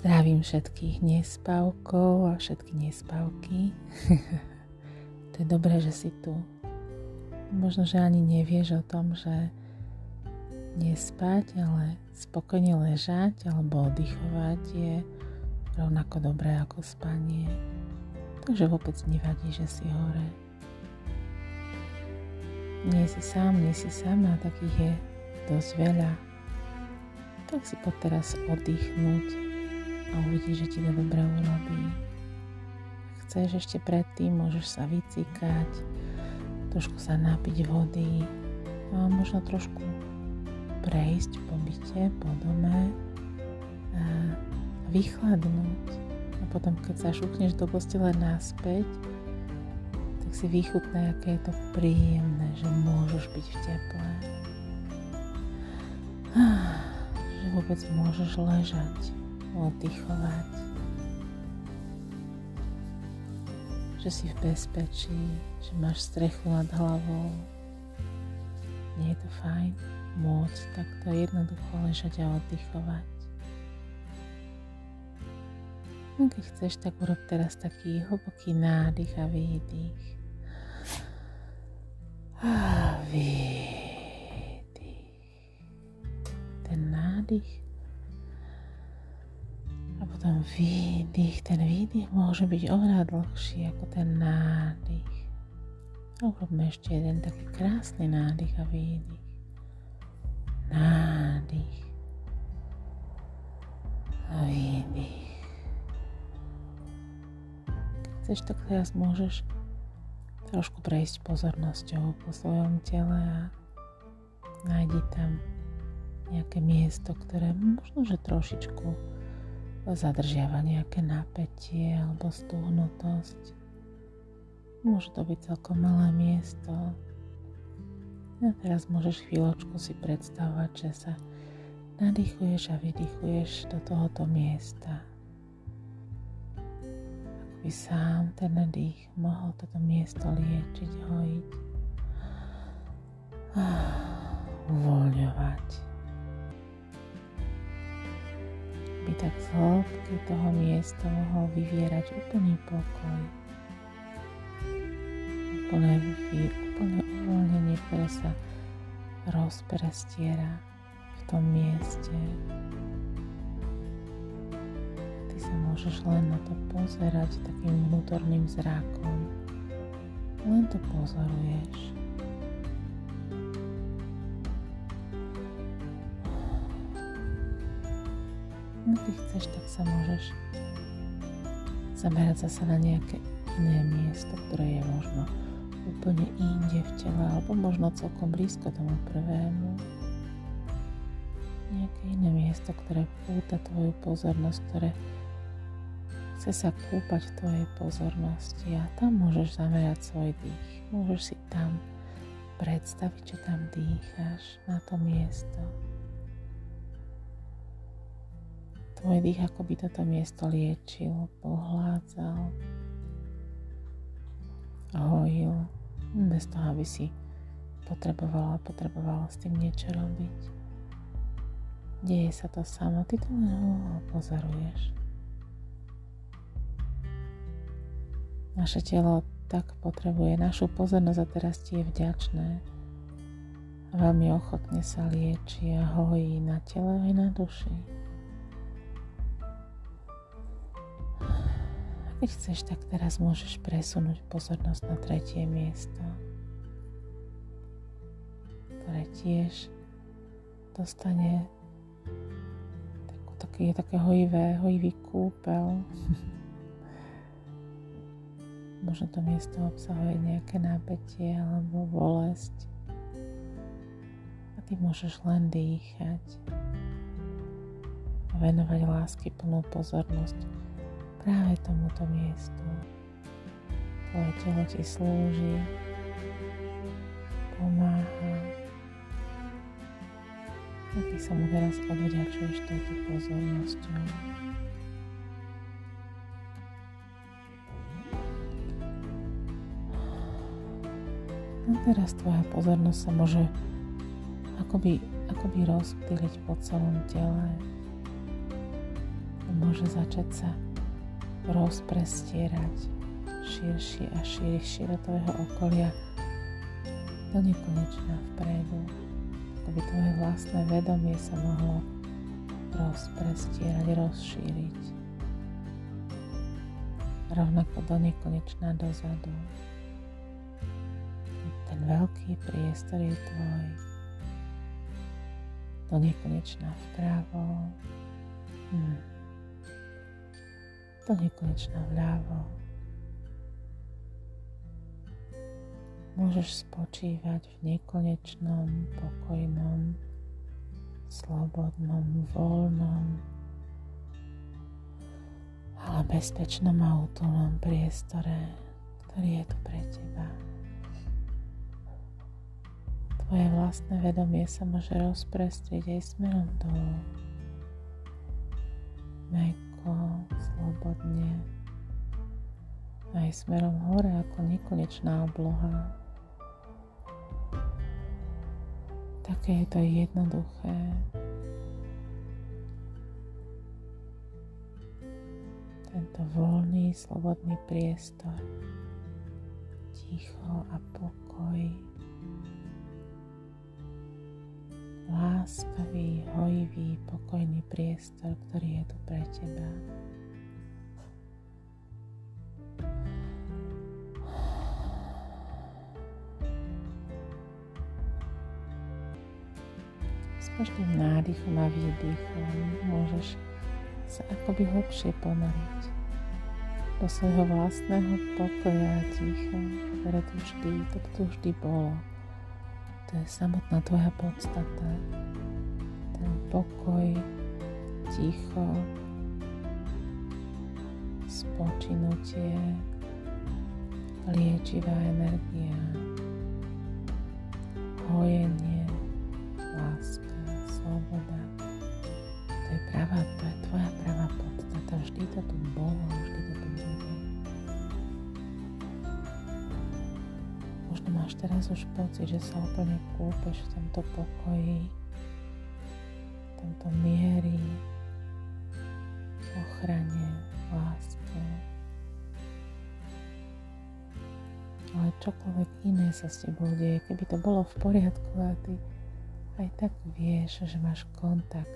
Zdravím všetkých nespavkov a všetky nespavky. to je dobré, že si tu. Možno, že ani nevieš o tom, že nespať, ale spokojne ležať alebo oddychovať je rovnako dobré ako spanie. Takže vôbec nevadí, že si hore. Nie si sám, nie si sama, takých je dosť veľa. Tak si poď teraz oddychnúť a uvidíš, že ti to dobre urobí. Chceš ešte predtým, môžeš sa vycikať, trošku sa napiť vody a možno trošku prejsť po byte, po dome a vychladnúť. A potom, keď sa šukneš do postele naspäť, tak si vychutné, aké je to príjemné, že môžeš byť v teple. Že vôbec môžeš ležať oddychovať. Že si v bezpečí, že máš strechu nad hlavou. Nie je to fajn môcť takto jednoducho ležať a oddychovať. No keď chceš, tak urob teraz taký hlboký nádych a výdych. A výdych. Ten nádych potom výdych, ten výdych môže byť oveľa dlhší ako ten nádych. A urobme ešte jeden taký krásny nádych a výdych. Nádych a výdych. Keď chceš, tak teraz môžeš trošku prejsť pozornosťou po svojom tele a nájdi tam nejaké miesto, ktoré možno, že trošičku zadržiava nejaké napätie alebo stuhnutosť. Môže to byť celkom malé miesto. A teraz môžeš chvíľočku si predstavovať, že sa nadýchuješ a vydychuješ do tohoto miesta. Ako by sám ten dých mohol toto miesto liečiť, hojiť a uvoľňovať. By tak z hĺbky toho miesta mohol vyvierať úplný pokoj. Úplné, úplné uvoľnenie, ktoré sa rozprestiera v tom mieste. Ty sa môžeš len na to pozerať takým vnútorným zrákom. Len to pozoruješ. No keď chceš, tak sa môžeš zamerať zase na nejaké iné miesto, ktoré je možno úplne inde v tele, alebo možno celkom blízko tomu prvému. Nejaké iné miesto, ktoré púta tvoju pozornosť, ktoré chce sa kúpať v tvojej pozornosti a tam môžeš zamerať svoj dých. Môžeš si tam predstaviť, čo tam dýcháš na to miesto. Tvoj dých ako by toto miesto liečil, pohládzal, hojil, bez toho, aby si potrebovala, potrebovala s tým niečo robiť. Deje sa to samo, ty to pozoruješ. Naše telo tak potrebuje našu pozornosť a teraz ti je vďačné. Veľmi ochotne sa lieči a hojí na tele aj na duši. Keď chceš, tak teraz môžeš presunúť pozornosť na tretie miesto, ktoré tiež dostane takú, taký, také hojivé, hojivý kúpel. Možno to miesto obsahuje nejaké nápetie alebo bolesť. A ty môžeš len dýchať a venovať lásky plnú pozornosť práve tomuto miestu. Tvoje telo ti slúži, pomáha. A ty sa mu teraz odvďačuješ touto pozornosťou. A teraz tvoja pozornosť sa môže akoby, akoby rozptýliť po celom tele môže začať sa rozprestierať širšie a širšie do tvojho okolia do nekonečna vpredu, aby tvoje vlastné vedomie sa mohlo rozprestierať, rozšíriť. Rovnako do nekonečna dozadu. Ten veľký priestor je tvoj. Do nekonečna vpravo. Hmm. Do nekonečna vľavo. môžeš spočívať v nekonečnom, pokojnom, slobodnom, voľnom, ale bezpečnom a útulnom priestore, ktorý je tu pre teba. Tvoje vlastné vedomie sa môže rozprestrieť aj smerom dolu. Meko, slobodne, aj smerom hore ako nekonečná obloha. Také je to jednoduché. Tento voľný, slobodný priestor. Ticho a pokoj. Láskavý, hojivý, pokojný priestor, ktorý je tu pre teba. každým nádychom a výdychom môžeš sa akoby hlbšie ponoriť do svojho vlastného pokoja a ticha, ktoré tu vždy, to tu vždy bolo. To je samotná tvoja podstata. Ten pokoj, ticho, spočinutie, liečivá energia, hojenie, láska sloboda. To je pravá, to je tvoja pravá podstata. Vždy to tu bolo, vždy to Možno máš teraz už pocit, že sa úplne kúpeš v tomto pokoji, v tomto miery, ochrane, láske. Ale čokoľvek iné sa s tebou deje, keby to bolo v poriadku a ty aj tak vieš, že máš kontakt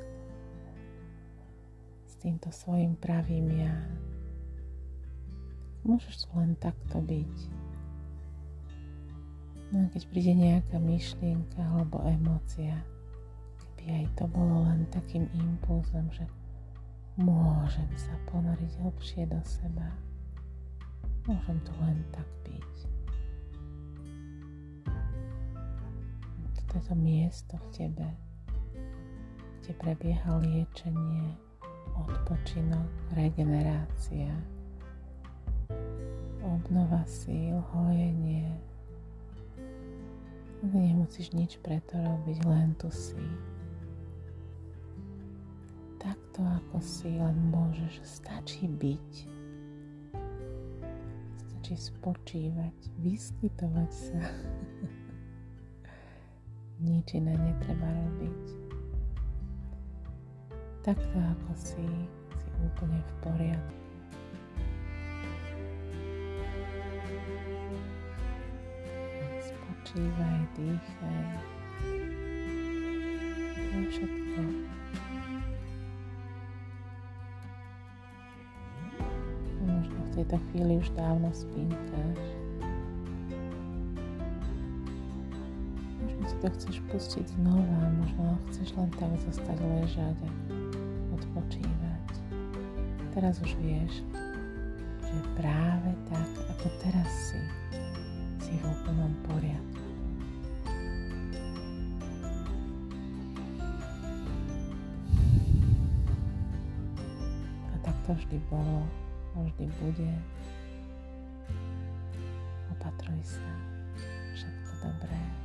s týmto svojim pravým ja. Môžeš len takto byť. No a keď príde nejaká myšlienka alebo emócia, keby aj to bolo len takým impulzom, že môžem sa ponoriť hlbšie do seba. Môžem tu len tak byť. toto miesto v tebe, kde prebieha liečenie, odpočinok, regenerácia, obnova síl, hojenie. Nemusíš nič preto robiť, len tu si. Takto ako si len môžeš, stačí byť. Stačí spočívať, vyskytovať sa. nič iné netreba robiť. Takto ako si, si úplne v poriadku. Spočívaj, dýchaj. To všetko. Možno v tejto chvíli už dávno spínkáš. to chceš pustiť znova, možno chceš len tak zostať ležať a odpočívať. Teraz už vieš, že práve tak, ako teraz si, si v úplnom poriadku. To vždy bolo a vždy bude. Opatruj sa. Všetko dobré.